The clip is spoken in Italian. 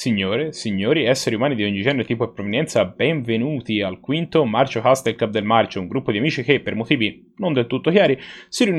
Signore, signori, esseri umani di ogni genere, tipo e provenienza, benvenuti al quinto Marcio Hustle Cup del Marcio, un gruppo di amici che, per motivi non del tutto chiari, si riuniscono